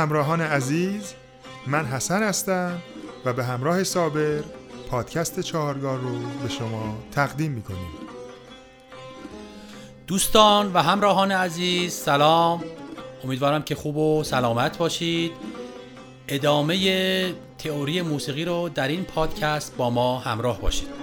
همراهان عزیز من حسن هستم و به همراه صابر پادکست چهارگاه رو به شما تقدیم می‌کنیم. دوستان و همراهان عزیز سلام. امیدوارم که خوب و سلامت باشید. ادامه تئوری موسیقی رو در این پادکست با ما همراه باشید.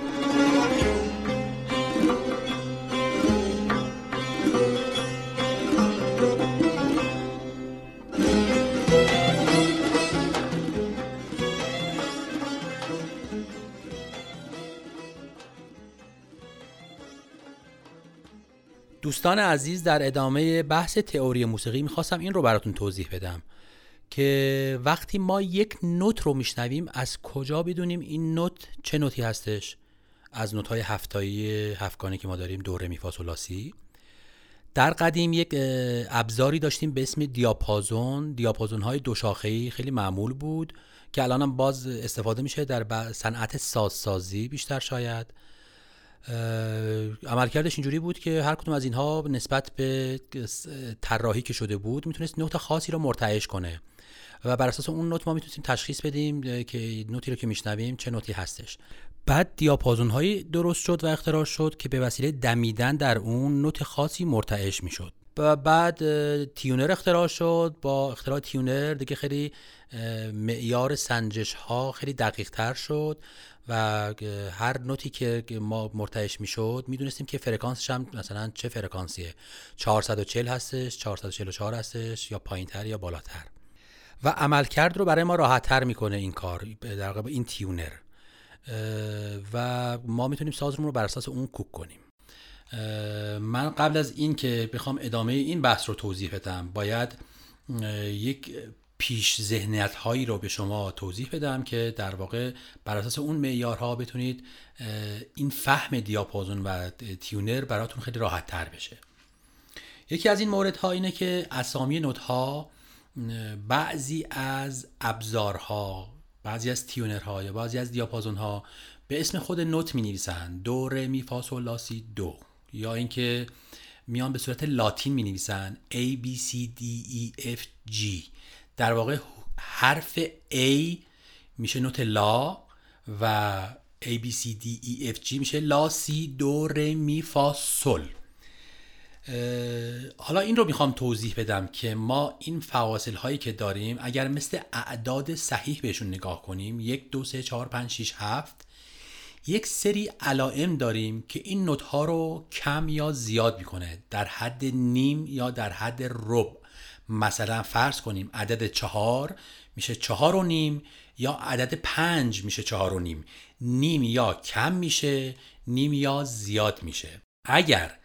دوستان عزیز در ادامه بحث تئوری موسیقی می‌خواستم این رو براتون توضیح بدم که وقتی ما یک نوت رو میشنویم از کجا بدونیم این نوت چه نوتی هستش؟ از نوت های هفتایی هفتگانه که ما داریم دوره میفاسولاسی در قدیم یک ابزاری داشتیم به اسم دیاپازون. دیاپازون های دو شاخه‌ای خیلی معمول بود که الان هم باز استفاده میشه در صنعت سازسازی بیشتر شاید. عملکردش اینجوری بود که هر کدوم از اینها نسبت به طراحی که شده بود می‌تونست نوت خاصی رو مرتعش کنه. و بر اساس اون نوت ما می‌تونستیم تشخیص بدیم که نوتی رو که میشنویم چه نوتی هستش. بعد دیاپازون هایی درست شد و اختراع شد که به وسیله دمیدن در اون نوت خاصی مرتعش می‌شد. و بعد تیونر اختراع شد. با اختراع تیونر دیگه خیلی معیار سنجش ها خیلی دقیق تر شد و هر نوتی که ما مرتعش می‌شد می‌دونستیم که فرکانسش هم مثلا چه فرکانسیه. 440 هستش 444 هستش یا پایینتر یا بالاتر. و عملکرد رو برای ما راحت تر می‌کنه این کار در واقع این تیونر. و ما می‌تونیم سازمون رو بر اساس اون کوک کنیم. من قبل از این که بخوام ادامه این بحث رو توضیح بدم باید یک پیش ذهنیت هایی رو به شما توضیح بدم که در واقع بر اساس اون معیارها بتونید این فهم دیاپازون و تیونر براتون خیلی راحت تر بشه. یکی از این موردها اینه که اسامی نوت ها بعضی از ابزارها بعضی از تیونرها یا بعضی از دیاپازون ها به اسم خود نوت می نویسن دو ر می فا سول لا سی دو. یا اینکه میان به صورت لاتین می نویسن A B C D E F G. در واقع حرف A میشه نوت لا و A B C D E F G میشه لا سی دو ر می فا سل. حالا این رو می‌خوام توضیح بدم که ما این فواصل هایی که داریم اگر مثل اعداد صحیح بهشون نگاه کنیم یک دو سه چهار پنج شیش هفت یک سری علائم داریم که این نوت ها رو کم یا زیاد می‌کنه در حد نیم یا در حد رب مثلا فرض کنیم عدد چهار میشه چهار و نیم یا عدد پنج میشه چهار و نیم. نیم یا کم میشه نیم یا زیاد میشه. اگر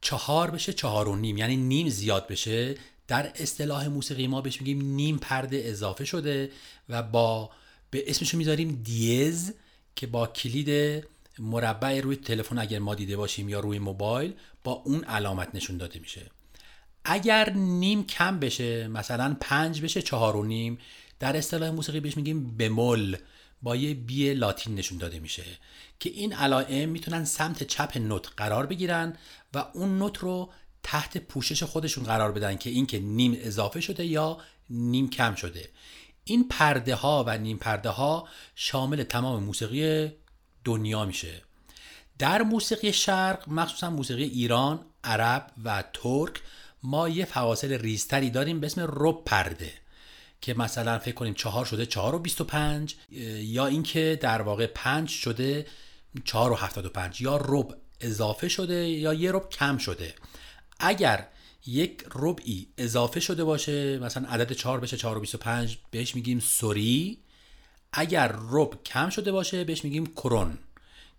چهار بشه چهار و نیم یعنی نیم زیاد بشه در اصطلاح موسیقی ما بهش میگیم نیم پرده اضافه شده و با به اسمشو می‌ذاریم دیز که با کلید مربع روی تلفن اگر ما دیده باشیم یا روی موبایل با اون علامت نشون داده میشه. اگر نیم کم بشه مثلا پنج بشه چهار و نیم در اصطلاح موسیقی بهش میگیم بمول با یه بی لاتین نشون داده میشه که این علائم می‌تونن سمت چپ نوت قرار بگیرن و اون نوت رو تحت پوشش خودشون قرار بدن که این که نیم اضافه شده یا نیم کم شده. این پرده ها و نیم پرده ها شامل تمام موسیقی دنیا میشه. در موسیقی شرق مخصوصا موسیقی ایران، عرب و ترک ما یه فواصل ریزتری داریم به اسم رب پرده که مثلا فکر کنیم چهار شده چهار و بیست و پنج یا اینکه در واقع پنج شده چهار و هفتاد و پنج یا رب اضافه شده یا یه رب کم شده. اگر یک ربعی اضافه شده باشه مثلا عدد 4 بشه 4 و 25 بهش میگیم سوری. اگر رب کم شده باشه بهش میگیم کرون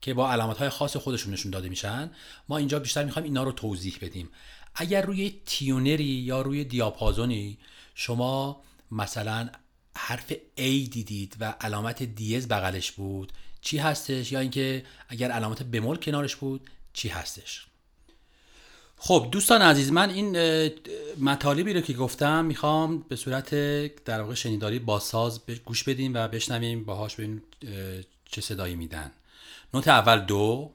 که با علامت های خاص خودشون نشون داده میشن. ما اینجا بیشتر می‌خوایم اینا رو توضیح بدیم. اگر روی تیونری یا روی دیاپازونی شما مثلا حرف A دیدید و علامت دیز بغلش بود چی هستش؟ یا اینکه اگر علامت بمول کنارش بود چی هستش؟ خب دوستان عزیز من این مطالبی رو که گفتم می‌خوام به صورت در واقع شنیداری با ساز گوش بدیم و بشنویم باهاش ببینیم چه صدایی میدن. نوت اول دو.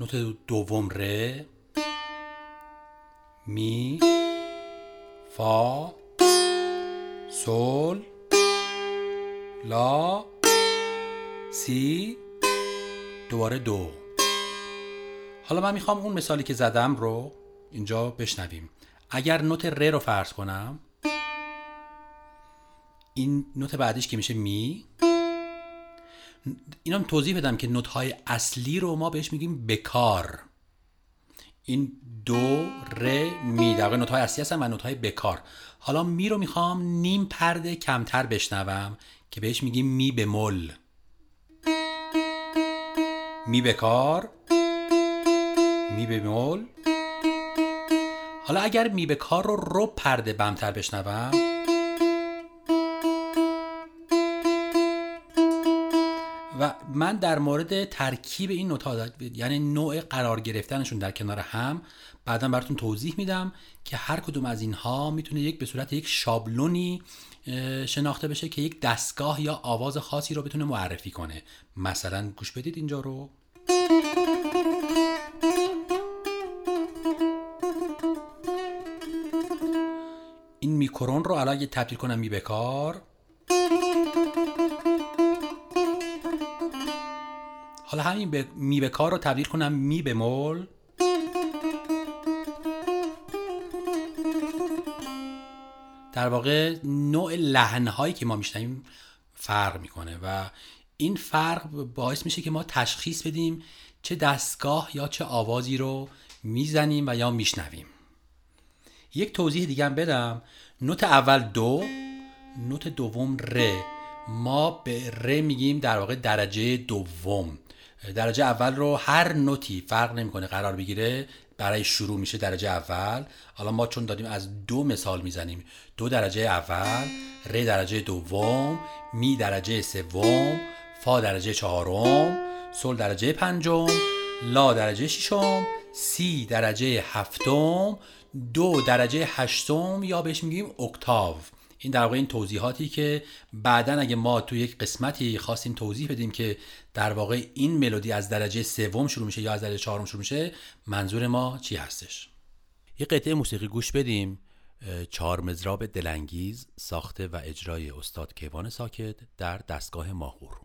نوت دوم ر می فا سول لا سی. دوباره دو. حالا من می‌خوام اون مثالی که زدم رو اینجا بشنویم. اگر نوت ر رو فرض کنم این نوت بعدیش که میشه می. اینم توضیح بدم که نوت های اصلی رو ما بهش میگیم بکار. این دو ر می. در نوت های اصلی هستن و نوت های بکار. حالا می رو می‌خوام نیم پرده کمتر بشنوم که بهش میگیم می بمول می بکار می بمول حالا اگر می بکار رو رو پرده بمتر بشنوم من در مورد ترکیب این نوتا یعنی نوع قرار گرفتنشون در کنار هم بعدا براتون توضیح میدم که هر کدوم از اینها می‌تونه یک به صورت یک شابلونی شناخته بشه که یک دستگاه یا آواز خاصی رو بتونه معرفی کنه. مثلا گوش بدید اینجا رو. این میکرون رو الان تبدیل کنم می بکار حالا همین به می به کار رو تبدیل کنم می به مول در واقع نوع لحنهایی که ما میشنیم فرق می‌کنه و این فرق باعث میشه که ما تشخیص بدیم چه دستگاه یا چه آوازی رو می‌زنیم و یا میشنویم. یک توضیح دیگه هم بدم. نوت اول دو نوت دوم ر. ما به ر میگیم در واقع درجه دوم. درجه اول رو هر نوتی فرق نمی‌کنه قرار بگیره برای شروع میشه درجه اول. حالا ما چون داریم از دو مثال می‌زنیم. دو درجه اول ر درجه دوم می درجه سوم فا درجه چهارم سل درجه پنجم لا درجه ششم سی درجه هفتم دو درجه هشتم یا بهش میگیم اکتاو. این در واقع این توضیحاتی که بعدا اگه ما تو یک قسمتی خواستیم توضیح بدیم که در واقع این ملودی از درجه سوم شروع میشه یا از درجه چهارم شروع میشه منظور ما چی هستش؟ یه قطعه موسیقی گوش بدیم. چهار مزراب دلانگیز ساخته و اجرای استاد کیوان ساکت در دستگاه ماهور.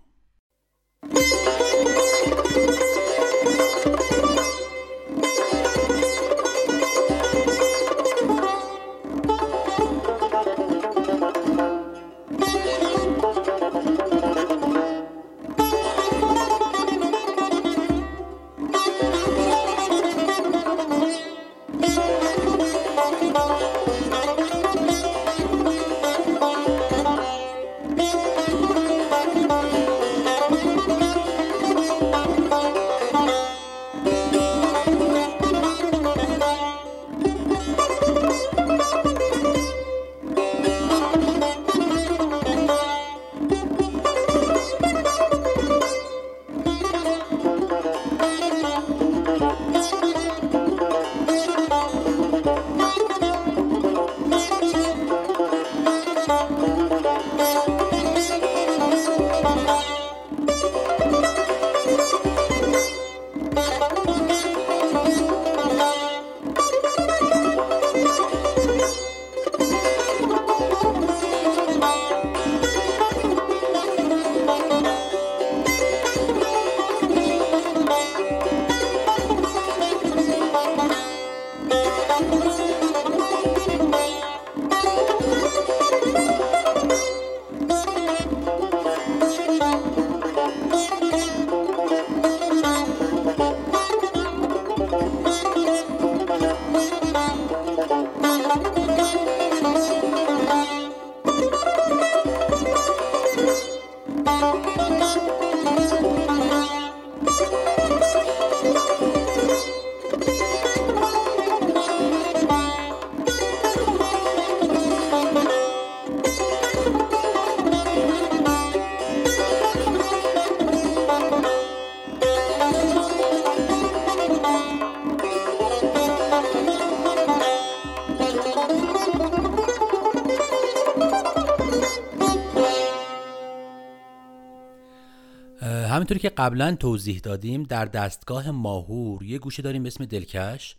همینطوری که قبلا توضیح دادیم در دستگاه ماهور یه گوشه داریم به اسم دلکش.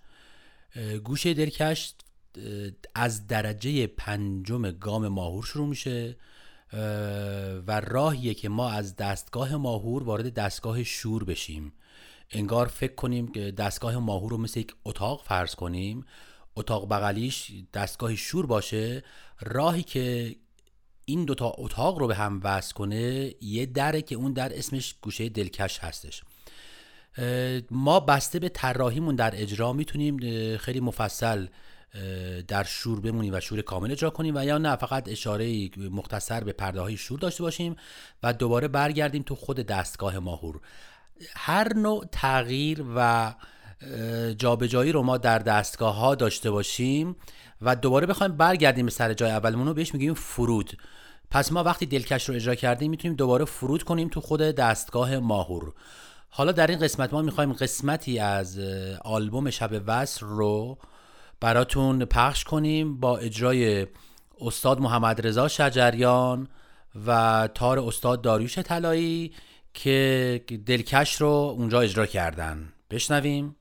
گوشه دلکش از درجه پنجم گام ماهور شروع میشه و راهیه که ما از دستگاه ماهور وارد دستگاه شور بشیم. انگار فکر کنیم که دستگاه ماهور رو مثل یک اتاق فرض کنیم. اتاق بغلیش دستگاه شور باشه. راهی که این دوتا اتاق رو به هم وصل کنه یه دره که اون در اسمش گوشه دلکش هستش. ما بسته به طراحیمون در اجرا می‌تونیم خیلی مفصل در شور بمونیم و شور کامل اجرا کنیم و یا نه فقط اشاره مختصر به پرده های شور داشته باشیم و دوباره برگردیم تو خود دستگاه ماهور. هر نوع تغییر و جابجایی رو ما در دستگاه ها داشته باشیم و دوباره بخوایم برگردیم به سر جای اولمون رو بهش میگیم فرود. پس ما وقتی دلکش رو اجرا کردیم می‌تونیم دوباره فرود کنیم تو خود دستگاه ماهور. حالا در این قسمت ما می‌خوایم قسمتی از آلبوم شب وصل رو براتون پخش کنیم با اجرای استاد محمد رضا شجریان و تار استاد داریوش طلایی که دلکش رو اونجا اجرا کردن. بشنویم.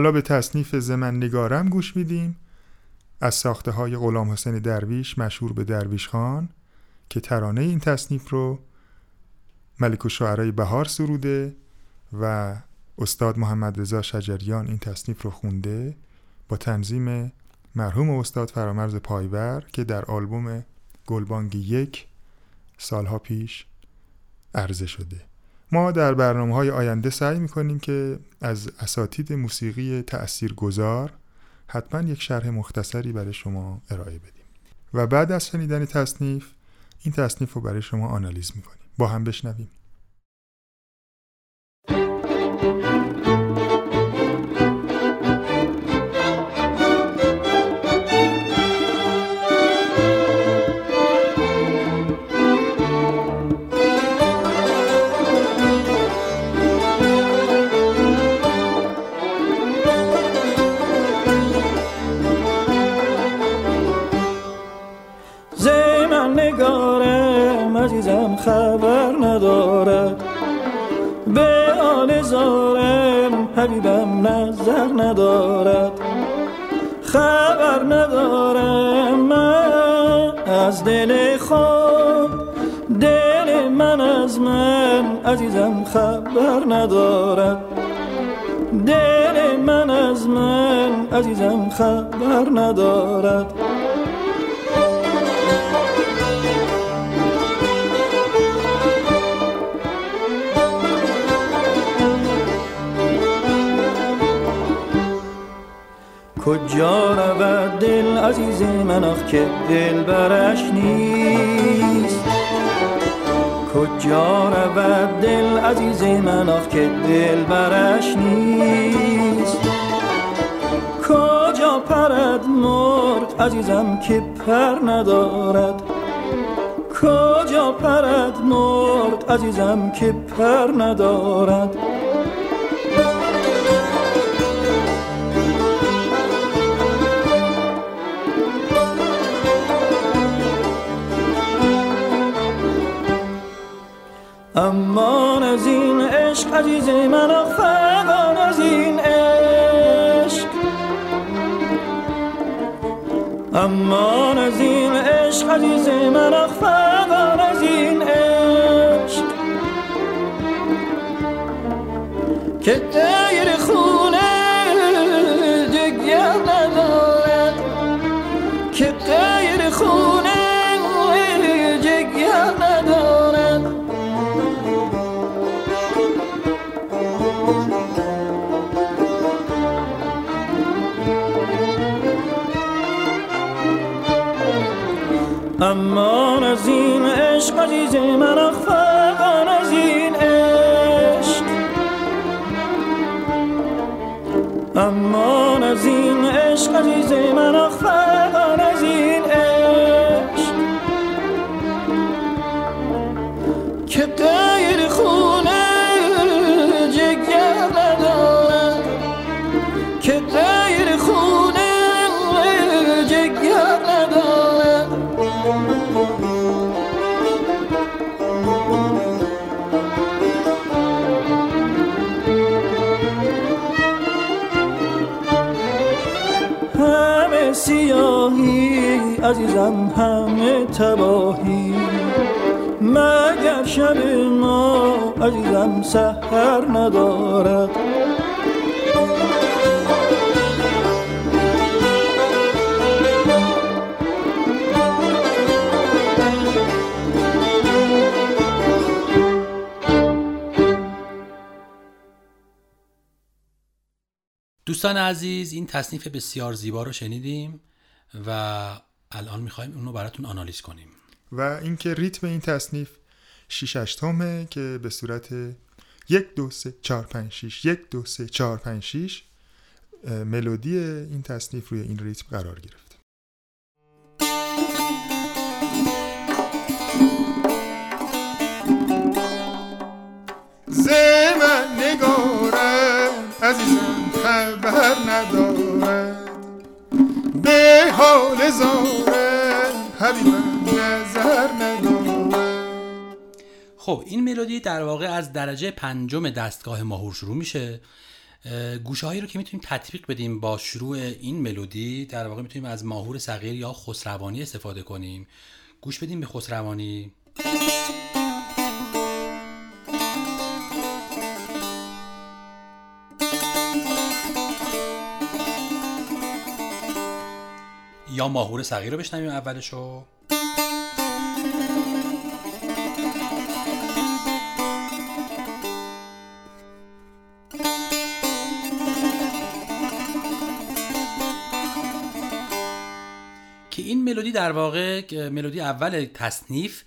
حالا به تصنیف زمن نگارم گوش میدیم. از ساخته های غلام حسین درویش مشهور به درویش خان که ترانه این تصنیف رو ملک و شعرهای بهار سروده و استاد محمد رضا شجریان این تصنیف رو خونده با تنظیم مرحوم استاد فرامرز پایور که در آلبوم گلبانگ یک سالها پیش عرضه شده. ما در برنامه های آینده سعی می‌کنیم که از اساتید موسیقی تأثیر گذار حتما یک شرح مختصری برای شما ارائه بدیم. و بعد از شنیدن تصنیف این تصنیف رو برای شما آنالیز می‌کنیم. با هم بشنویم. خبر ندارد به آن زارم حبیبم نظر ندارد خبر ندارم من از دل خود دل من از من عزیزم خبر ندارد دل من از من عزیزم خبر ندارد کجا رود دل عزیز من؟ آخ که دل برش نیست. کجا رود دل عزیز من؟ آخ که دل برش نیست. کجا پرد مرد عزیزم که پر ندارد؟ کجا پرد مرد عزیزم که پر ندارد؟ عزیز من فقان از این عشق. امان از این عشق عزیز من فقان از این عشق. که دیر خونه دیگر ندارد. که دیر خونه امان از این عشق عزیز من اخفقان از این عشق. امان از این عشق عزیز من عزیزم همه تباهی. مگر شب ما عزیزم سهر ندارد؟ دوستان عزیز این تصنیف بسیار زیبا رو شنیدیم و الان می‌خوایم اون رو براتون آنالیز کنیم. و اینکه ریتم این تصنیف 6 هشتمه که به صورت یک دو سه چهار پنج شیش یک دو سه چهار پنج شیش ملودی این تصنیف روی این ریتم قرار گرفت زمن نگارم عزیزم خبر ندارد به حال زارم حبیبم نظر خب این ملودی در واقع از درجه پنجم دستگاه ماهور شروع میشه. گوشه هایی رو که می‌تونیم تطبیق بدیم با شروع این ملودی در واقع می‌تونیم از ماهور صغیر یا خسروانی استفاده کنیم. گوش بدیم به خسروانی. یا ماهور صغیر رو بشنویم اولشو. که این ملودی در واقع ملودی اول تصنیف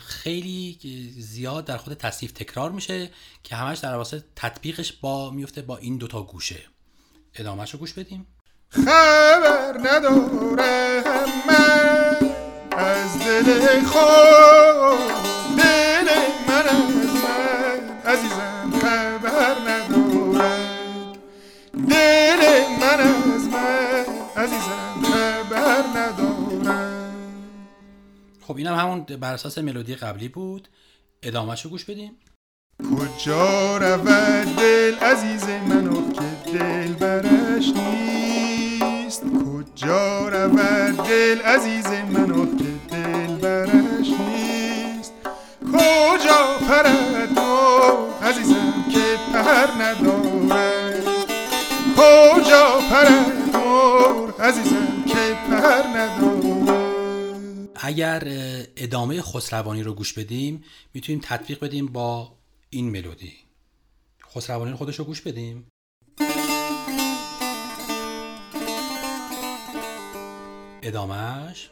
خیلی زیاد در خود تصنیف تکرار میشه که همش در واسه تطبیقش با میفته با این دوتا گوشه. ادامهش رو گوش بدیم. خبر ندارم من از دل خود دل من از من. عزیزم خبر ندارم دل من از من. عزیزم خبر ندارم خب اینم همون بر اساس ملودی قبلی بود. ادامهش رو گوش بدیم. کجا رود دل عزیز منو که دل برش نیست؟ کجا رود دل عزیز منو که دل برش نیست؟ کجا پرد تو عزیزم که پر ندارد؟ کجا پرد مور عزیزم که پر ندارد؟ اگر ادامه خسروانی رو گوش بدیم می‌تونیم تطبیق بدیم با این ملودی. خسروانی رو خودش رو گوش بدیم. ادامهش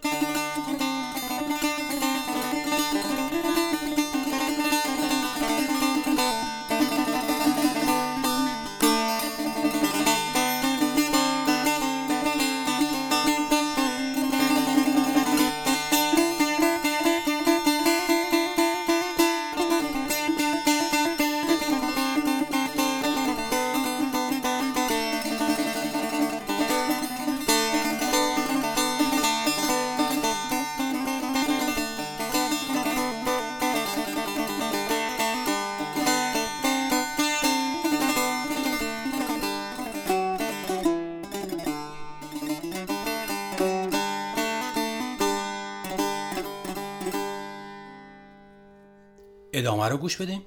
ادامه رو گوش بدیم.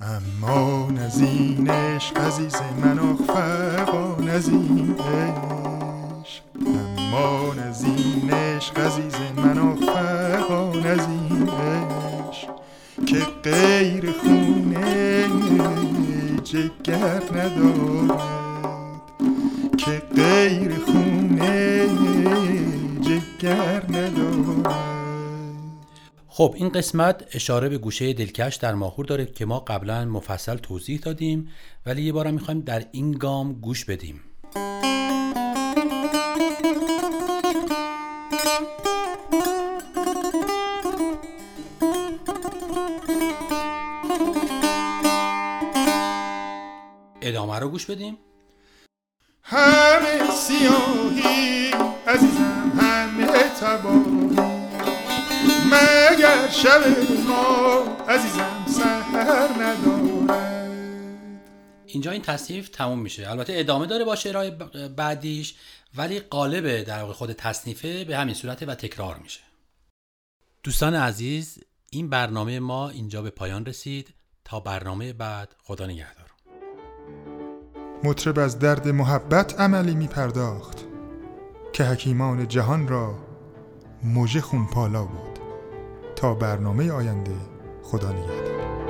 اما نزین عشق عزیز من فقان از این اما نزین عشق عزیز من فقان از که غیر خونه جگر ندارد. که غیر خونه جگر ندارد. خب این قسمت اشاره به گوشه دلکش در ماهور داره که ما قبلا مفصل توضیح دادیم ولی یه بارم می‌خوایم در این گام گوش بدیم. ادامه رو گوش بدیم. همه سیاهی عزیزم همه تباهی. مگر شب ما عزیزم سهر ندارد اینجا این تصنیف تموم میشه. البته ادامه داره با شعرهای بعدیش ولی قالب در واقع خود تصنیفه به همین صورت و تکرار میشه. دوستان عزیز این برنامه ما اینجا به پایان رسید. تا برنامه بعد خدا نگهدار. مطرب از درد محبت عملی می پرداخت که حکیمان جهان را موجه خونپالا بود. برنامه آینده. خدا نگهدار.